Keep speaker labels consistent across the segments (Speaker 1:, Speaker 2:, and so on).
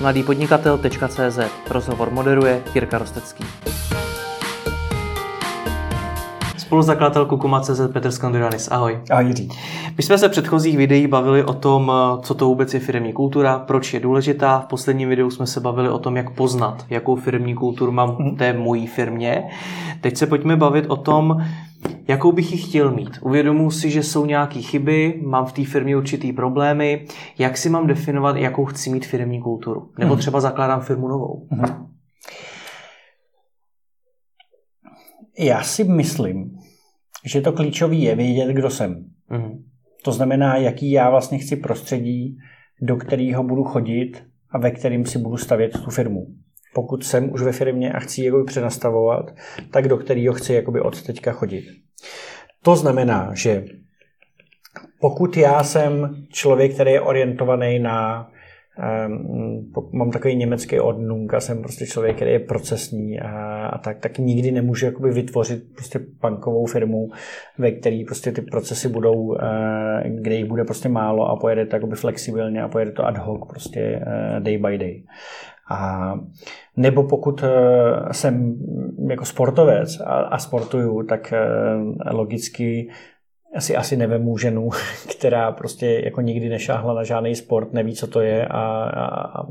Speaker 1: mladýpodnikatel.cz Rozhovor moderuje Jirka Rostecký. Spoluzakladatel Kukuma.cz Petr Skandiranis. Ahoj.
Speaker 2: Ahoj Jiří.
Speaker 1: My jsme se v předchozích videích bavili o tom, co to vůbec je firmní kultura, proč je důležitá. V posledním videu jsme se bavili o tom, jak poznat, jakou firmní kulturu mám v té mojí firmě. Teď se pojďme bavit o tom, jakou bych ji chtěl mít. Uvědomuji si, že jsou nějaké chyby, mám v té firmě určitý problémy, jak si mám definovat, jakou chci mít firmní kulturu. Nebo mhm. třeba zakládám firmu novou. Mhm.
Speaker 2: Já si myslím, že to klíčové je vědět, kdo jsem. Mm. To znamená, jaký já vlastně chci prostředí, do kterého budu chodit a ve kterým si budu stavět tu firmu. Pokud jsem už ve firmě a chci ji přenastavovat, tak do kterého chci jakoby od teďka chodit. To znamená, že pokud já jsem člověk, který je orientovaný na mám takový německý odnung a jsem prostě člověk, který je procesní a, a tak, tak nikdy nemůžu jakoby vytvořit prostě bankovou firmu, ve které prostě ty procesy budou, uh, kde jich bude prostě málo a pojede to jakoby flexibilně a pojede to ad hoc prostě uh, day by day. A, nebo pokud uh, jsem jako sportovec a, a sportuju, tak logicky asi, asi nevemu ženu, která prostě jako nikdy nešáhla na žádný sport, neví, co to je a, a,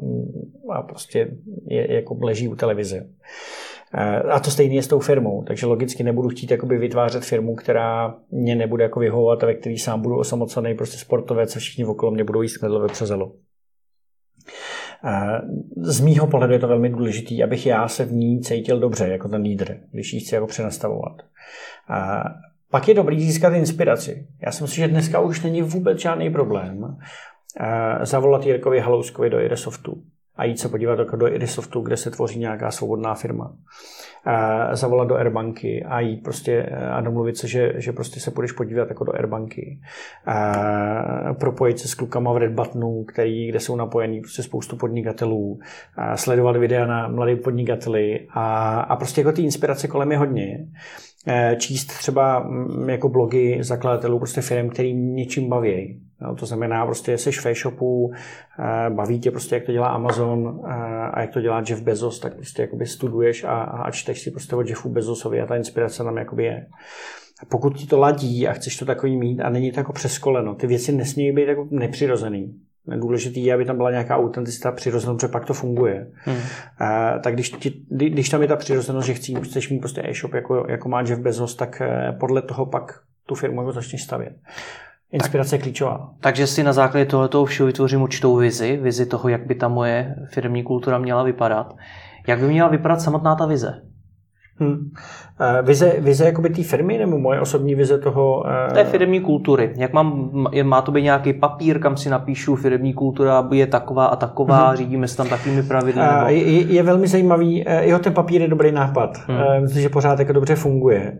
Speaker 2: a prostě je, jako leží u televize. A to stejně je s tou firmou, takže logicky nebudu chtít jakoby vytvářet firmu, která mě nebude jako vyhovovat a ve který sám budu osamocený prostě sportovec a všichni okolo mě budou jíst knedlové přezelo. Z mýho pohledu je to velmi důležité, abych já se v ní cítil dobře jako ten lídr, když ji chci jako přenastavovat. Pak je dobrý získat inspiraci. Já si myslím, že dneska už není vůbec žádný problém eh, zavolat Jirkovi Halouskovi do Irisoftu a jít se podívat do Irisoftu, kde se tvoří nějaká svobodná firma. A zavolat do Airbanky a jít prostě eh, a domluvit se, že, že prostě se půjdeš podívat jako do Airbanky. A propojit se s klukama v Red Buttonu, který, kde jsou napojení prostě spoustu podnikatelů. A sledovat videa na mladé podnikateli a, a prostě jako ty inspirace kolem je hodně. Eh, číst třeba mm, jako blogy zakladatelů prostě firm, který něčím baví. No, to znamená, prostě jsi v e-shopu, eh, baví tě prostě, jak to dělá Amazon eh, a jak to dělá Jeff Bezos, tak prostě jakoby studuješ a, a čteš si prostě od Jeffu Bezosovi a ta inspirace tam jakoby je. A pokud ti to ladí a chceš to takový mít a není to jako přeskoleno, ty věci nesmí být jako nepřirozený. Důležitý je, aby tam byla nějaká autenticita, přirozenost, protože pak to funguje. Hmm. A, tak když, ti, když tam je ta přirozenost, že chci, chceš mít prostě e-shop, jako, jako má Jeff Bezos, tak eh, podle toho pak tu firmu jako začneš stavět. Inspirace tak, je klíčová.
Speaker 1: Takže si na základě tohoto všeho vytvořím určitou vizi, vizi toho, jak by ta moje firmní kultura měla vypadat. Jak by měla vypadat samotná ta vize?
Speaker 2: Hmm. Vize, vize jakoby té firmy nebo moje osobní vize toho?
Speaker 1: Uh... Té firmní kultury. Jak mám, má to být nějaký papír, kam si napíšu firmní kultura je taková a taková, hmm. řídíme se tam takovými pravidly?
Speaker 2: Nebo... Je, je velmi zajímavý, jeho ten papír je dobrý nápad. Hmm. Myslím, že pořád jako dobře funguje.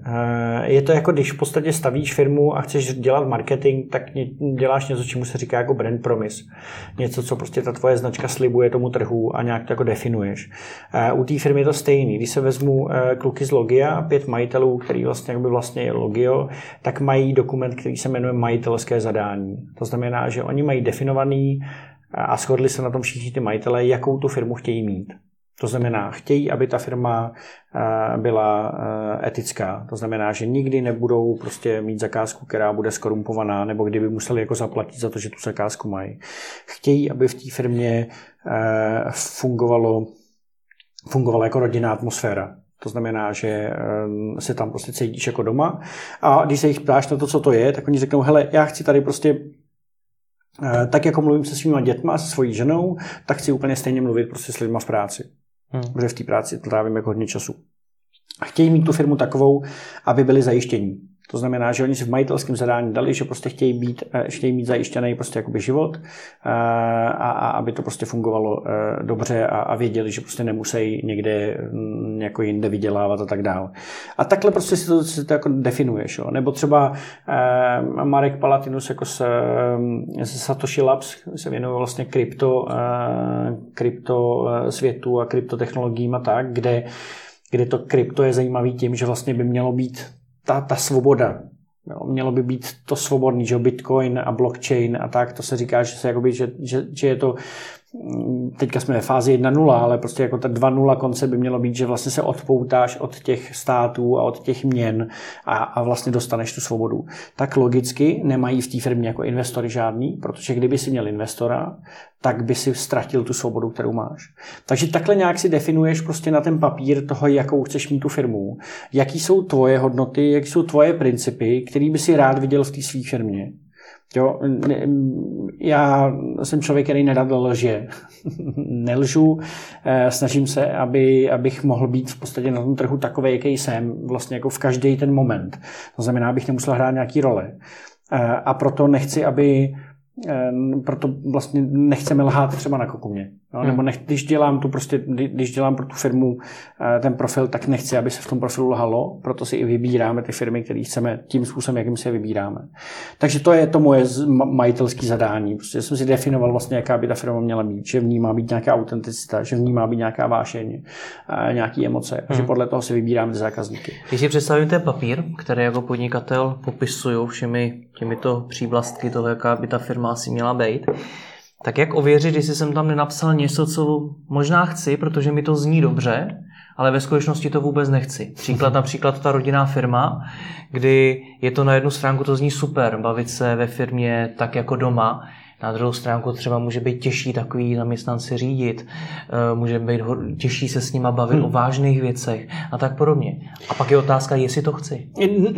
Speaker 2: Je to jako když v podstatě stavíš firmu a chceš dělat marketing, tak děláš něco, čemu se říká jako brand promise. Něco, co prostě ta tvoje značka slibuje tomu trhu a nějak to jako definuješ. U té firmy je to stejný. Když se vezmu kluky z Logia, pět majitelů, který vlastně jakby vlastně je Logio, tak mají dokument, který se jmenuje majitelské zadání. To znamená, že oni mají definovaný a shodli se na tom všichni ty majitelé, jakou tu firmu chtějí mít. To znamená, chtějí, aby ta firma byla etická. To znamená, že nikdy nebudou prostě mít zakázku, která bude skorumpovaná, nebo kdyby museli jako zaplatit za to, že tu zakázku mají. Chtějí, aby v té firmě fungovalo, fungovala jako rodinná atmosféra. To znamená, že ehm, se tam prostě cítíš jako doma. A když se jich ptáš na to, co to je, tak oni řeknou, hele, já chci tady prostě eh, tak jako mluvím se svýma dětma, se svojí ženou, tak chci úplně stejně mluvit prostě s lidma v práci. Hmm. Protože v té práci trávím jako hodně času. Chtějí mít tu firmu takovou, aby byli zajištění. To znamená, že oni si v majitelském zadání dali, že prostě chtějí, být, eh, chtějí mít zajištěný prostě jakoby život eh, a, a aby to prostě fungovalo eh, dobře a, a věděli, že prostě nemusí někde mm, jako jinde vydělávat a tak dále. A takhle prostě si to, si to jako definuješ. Jo. Nebo třeba eh, Marek Palatinus jako s, s Satoshi Labs se věnuje vlastně krypto, eh, krypto světu a kryptotechnologiím a tak, kde, kde to krypto je zajímavý tím, že vlastně by mělo být ta, ta svoboda. Jo, mělo by být to svobodný, že Bitcoin a blockchain a tak, to se říká, že, se jakoby, že, že, že je to teďka jsme ve fázi 1.0, ale prostě jako ta 2.0 konce by mělo být, že vlastně se odpoutáš od těch států a od těch měn a, a vlastně dostaneš tu svobodu. Tak logicky nemají v té firmě jako investory žádný, protože kdyby si měl investora, tak by si ztratil tu svobodu, kterou máš. Takže takhle nějak si definuješ prostě na ten papír toho, jakou chceš mít tu firmu, jaký jsou tvoje hodnoty, jaký jsou tvoje principy, který by si rád viděl v té své firmě Jo, já jsem člověk, který nerad lže. Nelžu, eh, snažím se, aby, abych mohl být v podstatě na tom trhu takový, jaký jsem, vlastně jako v každý ten moment. To znamená, abych nemusel hrát nějaký role. Eh, a proto nechci, aby proto vlastně nechceme lhát třeba na kokumě. No? Hmm. Nebo nech, když dělám tu prostě, když dělám pro tu firmu eh, ten profil, tak nechci, aby se v tom profilu lhalo, proto si i vybíráme ty firmy, které chceme tím způsobem, jakým si je vybíráme. Takže to je to moje majitelské zadání. Prostě jsem si definoval vlastně, jaká by ta firma měla být, že v ní má být nějaká autenticita, že v ní má být nějaká vášeň, eh, nějaké emoce, hmm. že podle toho si vybíráme ty zákazníky.
Speaker 1: Když si představím ten papír, který jako podnikatel popisuju všemi těmito příblastky toho, jaká by ta firma asi měla být, tak jak ověřit, jestli jsem tam nenapsal něco, co možná chci, protože mi to zní dobře, ale ve skutečnosti to vůbec nechci. Příklad například ta rodinná firma, kdy je to na jednu stránku, to zní super, bavit se ve firmě tak jako doma, na druhou stránku třeba může být těžší takový zaměstnanci řídit, eh, může být těžší se s nima bavit hmm. o vážných věcech a tak podobně. A pak je otázka, jestli to chci.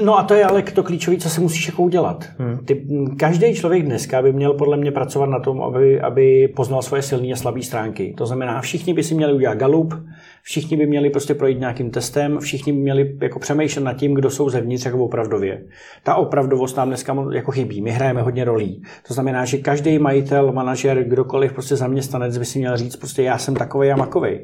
Speaker 2: No a to je ale to klíčové, co se musíš jako udělat. Hmm. Ty, každý člověk dneska by měl podle mě pracovat na tom, aby, aby poznal svoje silné a slabé stránky. To znamená, všichni by si měli udělat galup, všichni by měli prostě projít nějakým testem, všichni by měli jako přemýšlet nad tím, kdo jsou zevnitř jako opravdově. Ta opravdovost nám dneska jako chybí. My hrajeme hodně rolí. To znamená, že každý majitel, manažer, kdokoliv, prostě zaměstnanec by si měl říct, prostě já jsem takový a makový.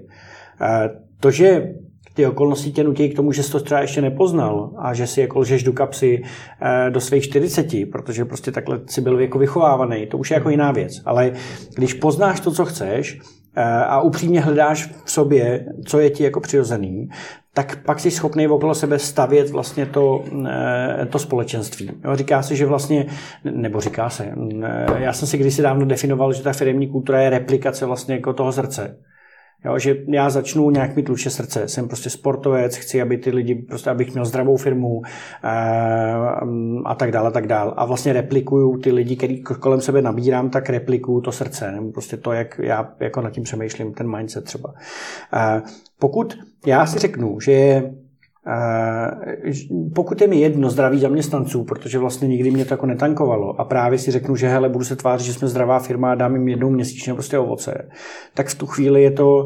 Speaker 2: To, že ty okolnosti tě nutí k tomu, že jsi to třeba ještě nepoznal a že si jako lžeš do kapsy eh, do svých 40, protože prostě takhle si byl jako vychovávaný, to už je jako jiná věc. Ale když poznáš to, co chceš a upřímně hledáš v sobě, co je ti jako přirozený, tak pak jsi schopný okolo sebe stavět vlastně to, eh, to společenství. Říká se, že vlastně, nebo říká se, eh, já jsem si kdysi dávno definoval, že ta firmní kultura je replikace vlastně jako toho srdce. Jo, že já začnu nějak mít luče srdce. Jsem prostě sportovec, chci, aby ty lidi, prostě abych měl zdravou firmu e, a tak dále, a tak dále. A vlastně replikuju ty lidi, který kolem sebe nabírám, tak replikuju to srdce, nebo prostě to, jak já jako nad tím přemýšlím, ten mindset třeba. E, pokud já si řeknu, že pokud je mi jedno zdraví zaměstnanců, protože vlastně nikdy mě to jako netankovalo a právě si řeknu, že hele, budu se tvářit, že jsme zdravá firma a dám jim jednou měsíčně prostě ovoce, tak v tu chvíli je to,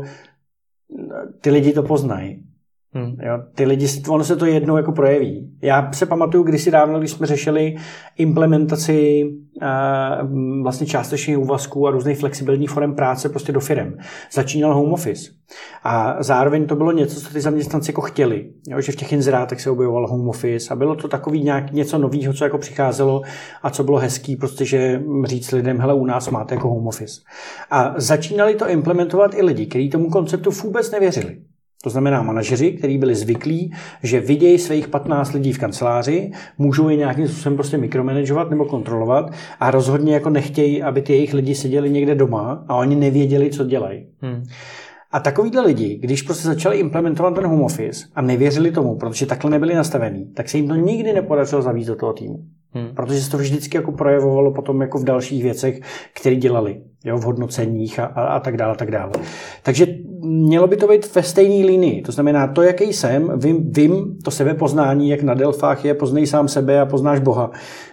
Speaker 2: ty lidi to poznají. Hmm. Jo, ty lidi, ono se to jednou jako projeví. Já se pamatuju, když si dávno, když jsme řešili implementaci vlastně částečných úvazků a různých flexibilních forem práce prostě do firm. Začínal home office. A zároveň to bylo něco, co ty zaměstnanci jako chtěli. Jo, že v těch inzerátech se objevoval home office a bylo to takový nějak něco nového, co jako přicházelo a co bylo hezký, prostě, že říct lidem, hele, u nás máte jako home office. A začínali to implementovat i lidi, kteří tomu konceptu vůbec nevěřili. To znamená manažeři, kteří byli zvyklí, že vidějí svých 15 lidí v kanceláři, můžou je nějakým způsobem prostě mikromanagovat nebo kontrolovat a rozhodně jako nechtějí, aby ty jejich lidi seděli někde doma a oni nevěděli, co dělají. Hmm. A takovýhle lidi, když prostě začali implementovat ten home office a nevěřili tomu, protože takhle nebyli nastavení, tak se jim to nikdy nepodařilo zavízt do toho týmu. Hmm. Protože se to vždycky jako projevovalo potom jako v dalších věcech, které dělali, jo, v hodnoceních a, a, a tak dále, a tak dále. Takže mělo by to být ve stejné linii. To znamená, to, jaký jsem, vím, vím to sebepoznání, jak na Delfách je, poznej sám sebe a poznáš Boha.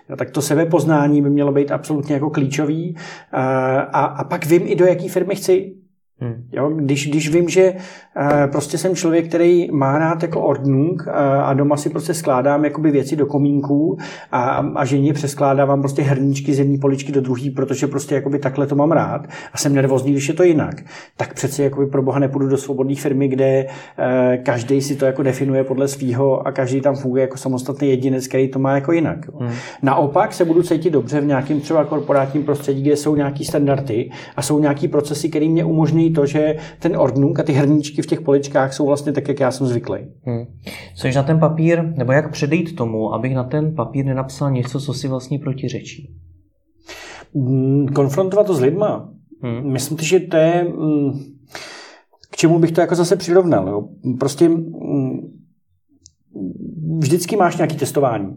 Speaker 2: Jo, tak to sebepoznání by mělo být absolutně jako klíčový. A, a, a pak vím i do jaký firmy chci. Hmm. Jo, když, když vím, že uh, prostě jsem člověk, který má rád jako ordnung uh, a doma si prostě skládám jakoby věci do komínků a, a ženě přeskládávám prostě hrníčky z jedné poličky do druhé, protože prostě jakoby takhle to mám rád a jsem nervózní, když je to jinak, tak přece jakoby pro boha nepůjdu do svobodné firmy, kde uh, každý si to jako definuje podle svého a každý tam funguje jako samostatný jedinec, který to má jako jinak. Hmm. Naopak se budu cítit dobře v nějakém třeba korporátním prostředí, kde jsou nějaký standardy a jsou nějaký procesy, které mě umožní umožňují to, že ten ordnung a ty hrníčky v těch poličkách jsou vlastně tak, jak já jsem zvyklý. Hmm.
Speaker 1: Což na ten papír, nebo jak předejít tomu, abych na ten papír nenapsal něco, co si vlastně protiřečí?
Speaker 2: Hmm, konfrontovat to s lidma. Hmm. Myslím si, že to je... Mm, k čemu bych to jako zase přirovnal? Jo? Prostě mm, vždycky máš nějaké testování.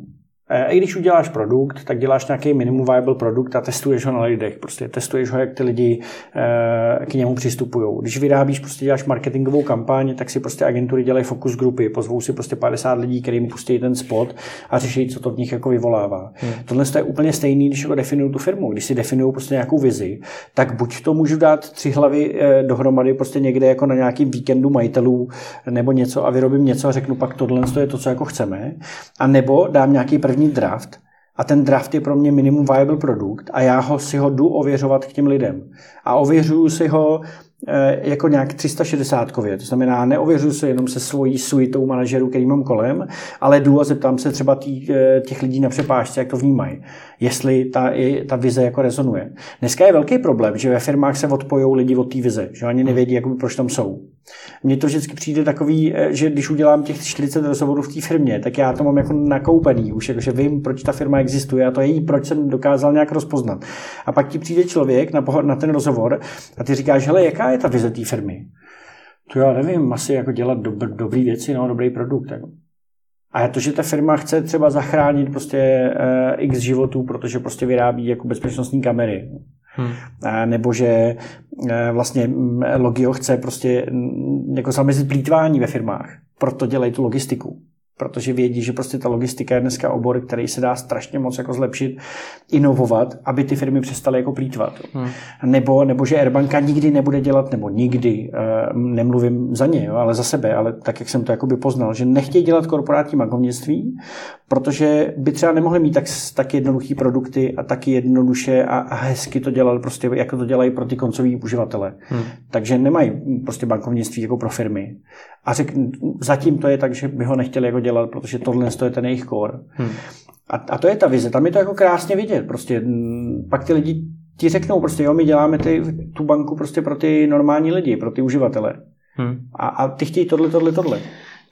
Speaker 2: Eh, I když uděláš produkt, tak děláš nějaký minimum viable produkt a testuješ ho na lidech. Prostě testuješ ho, jak ty lidi eh, k němu přistupují. Když vyrábíš, prostě děláš marketingovou kampaň, tak si prostě agentury dělají fokus grupy, pozvou si prostě 50 lidí, kterým pustí ten spot a řeší, co to v nich jako vyvolává. Hmm. Tohle je úplně stejný, když jako definují tu firmu. Když si definují prostě nějakou vizi, tak buď to můžu dát tři hlavy eh, dohromady prostě někde jako na nějakým víkendu majitelů nebo něco a vyrobím něco a řeknu pak tohle je to, co jako chceme. A nebo dám nějaký první první draft a ten draft je pro mě minimum viable produkt a já ho si ho jdu ověřovat k těm lidem. A ověřuju si ho e, jako nějak 360 kově. To znamená, neověřuju se jenom se svojí suitou manažerů, který mám kolem, ale jdu a zeptám se třeba tý, e, těch lidí na přepážce, jak to vnímají. Jestli ta, ta vize jako rezonuje. Dneska je velký problém, že ve firmách se odpojou lidi od té vize, že ani nevědí, jakoby, proč tam jsou. Mně to vždycky přijde takový, eh, že když udělám těch 40 rozhovorů v té firmě, tak já to mám jako nakoupený už, jako, že vím, proč ta firma existuje a to je jí, proč jsem dokázal nějak rozpoznat. A pak ti přijde člověk na, na ten rozhovor a ty říkáš, hele, jaká je ta vize té firmy? To já nevím, asi jako dělat dob, dobrý věci, no, dobrý produkt. Jako. A to, že ta firma chce třeba zachránit prostě uh, x životů, protože prostě vyrábí jako bezpečnostní kamery. Hmm. Nebo že eh, vlastně mm, Logio chce prostě mm, jako zamezit plítvání ve firmách, proto dělají tu logistiku protože vědí, že prostě ta logistika je dneska obor, který se dá strašně moc jako zlepšit, inovovat, aby ty firmy přestaly jako plítvat. Hmm. Nebo, nebo že Airbanka nikdy nebude dělat, nebo nikdy, uh, nemluvím za ně, jo, ale za sebe, ale tak, jak jsem to jakoby poznal, že nechtějí dělat korporátní bankovnictví, protože by třeba nemohli mít tak, tak jednoduché produkty a taky jednoduše a, a hezky to dělat, prostě jako to dělají pro ty koncoví uživatele. Hmm. Takže nemají prostě bankovnictví jako pro firmy. A řek, zatím to je tak, že by ho nechtěli jako dělat, protože tohle je ten jejich core. Hmm. A, a to je ta vize, tam je to jako krásně vidět. Prostě pak ty lidi ti řeknou, prostě jo, my děláme ty, tu banku prostě pro ty normální lidi, pro ty uživatele. Hmm. A, a ty chtějí tohle, tohle, tohle.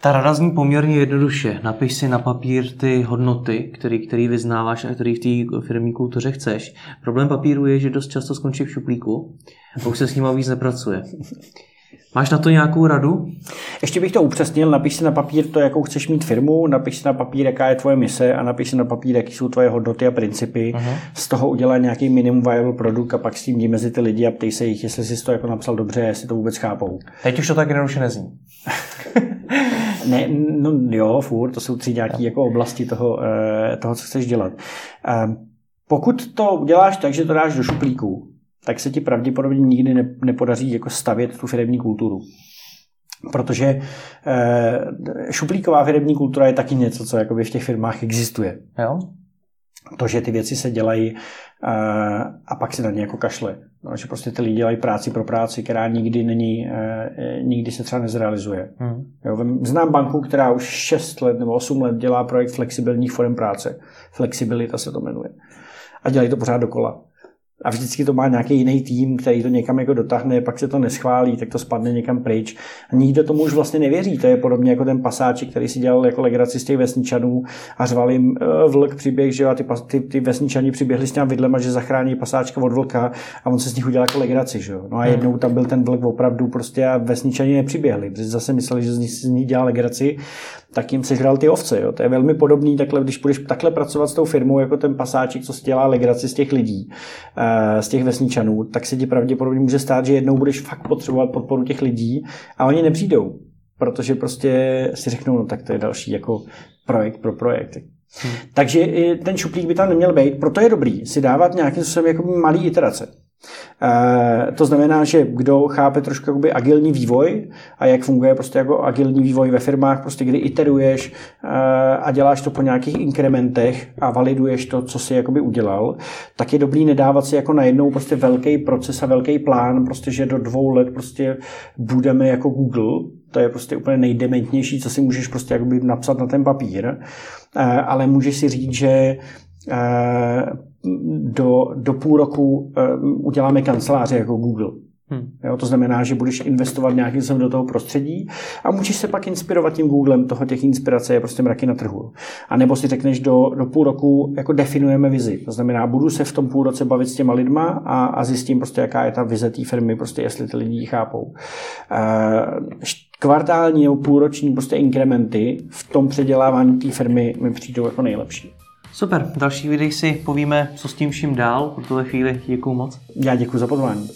Speaker 1: Ta rada zní poměrně jednoduše. Napiš si na papír ty hodnoty, který, který vyznáváš a který v té firmní kultuře chceš. Problém papíru je, že dost často skončí v šuplíku a už se s ním víc nepracuje. Máš na to nějakou radu?
Speaker 2: Ještě bych to upřesnil, napiš si na papír to, jakou chceš mít firmu, napiš si na papír, jaká je tvoje mise a napiš si na papír, jaké jsou tvoje hodnoty a principy. Uh-huh. Z toho udělej nějaký minimum viable produkt a pak s tím jdi mezi ty lidi a ptej se jich, jestli jsi to jako napsal dobře, jestli to vůbec chápou.
Speaker 1: Teď už to tak jednoduše nezní.
Speaker 2: ne, no jo, furt, to jsou tři nějaké jako oblasti toho, eh, toho, co chceš dělat. Eh, pokud to uděláš tak, že to dáš do šuplíku, tak se ti pravděpodobně nikdy ne, nepodaří jako stavět tu firmní kulturu. Protože eh, šuplíková firmní kultura je taky něco, co jakoby v těch firmách existuje. Jo? To, že ty věci se dělají eh, a pak se na ně jako kašle. No, že prostě ty lidi dělají práci pro práci, která nikdy není, eh, nikdy se třeba nezrealizuje. Hmm. Jo, znám banku, která už 6 let nebo 8 let dělá projekt flexibilních forem práce. Flexibilita se to jmenuje. A dělají to pořád dokola a vždycky to má nějaký jiný tým, který to někam jako dotáhne, pak se to neschválí, tak to spadne někam pryč. A nikdo tomu už vlastně nevěří. To je podobně jako ten pasáček, který si dělal jako legraci z těch vesničanů a řval jim uh, vlk příběh, že a ty, ty, ty vesničani přiběhli s těm vidlem a že zachrání pasáčka od vlka a on se z nich udělal jako legraci. Že? No a hmm. jednou tam byl ten vlk opravdu prostě a vesničani nepřiběhli, protože zase mysleli, že z nich, z nich dělá legraci tak jim sežral ty ovce. Jo. To je velmi podobný, takhle, když budeš takhle pracovat s tou firmou, jako ten pasáček, co si dělá legraci z těch lidí, eh, z těch vesničanů, tak se ti pravděpodobně může stát, že jednou budeš fakt potřebovat podporu těch lidí a oni nepřijdou, protože prostě si řeknou, no tak to je další jako projekt pro projekt. Hmm. Takže ten šuplík by tam neměl být, proto je dobrý si dávat nějakým způsobem jako malý iterace. E, to znamená, že kdo chápe trošku jakoby agilní vývoj a jak funguje prostě jako agilní vývoj ve firmách, prostě kdy iteruješ e, a děláš to po nějakých inkrementech a validuješ to, co si jakoby udělal, tak je dobrý nedávat si jako najednou prostě velký proces a velký plán, prostě, že do dvou let prostě budeme jako Google, to je prostě úplně nejdementnější, co si můžeš prostě napsat na ten papír, e, ale můžeš si říct, že do, do půl roku uděláme kanceláře jako Google. Hmm. Jo, to znamená, že budeš investovat nějakým způsobem do toho prostředí a můžeš se pak inspirovat tím Googlem, toho těch inspirací je prostě mraky na trhu. A nebo si řekneš do, do půl roku, jako definujeme vizi. To znamená, budu se v tom půl roce bavit s těma lidma a, a zjistím prostě, jaká je ta vize té firmy, prostě jestli ty lidi ji chápou. Uh, kvartální nebo půlroční prostě inkrementy v tom předělávání té firmy mi přijdou jako nejlepší.
Speaker 1: Super, další videích si povíme, co s tím vším dál. Pro tuhle chvíli děkuji moc.
Speaker 2: Já děkuji za pozvání.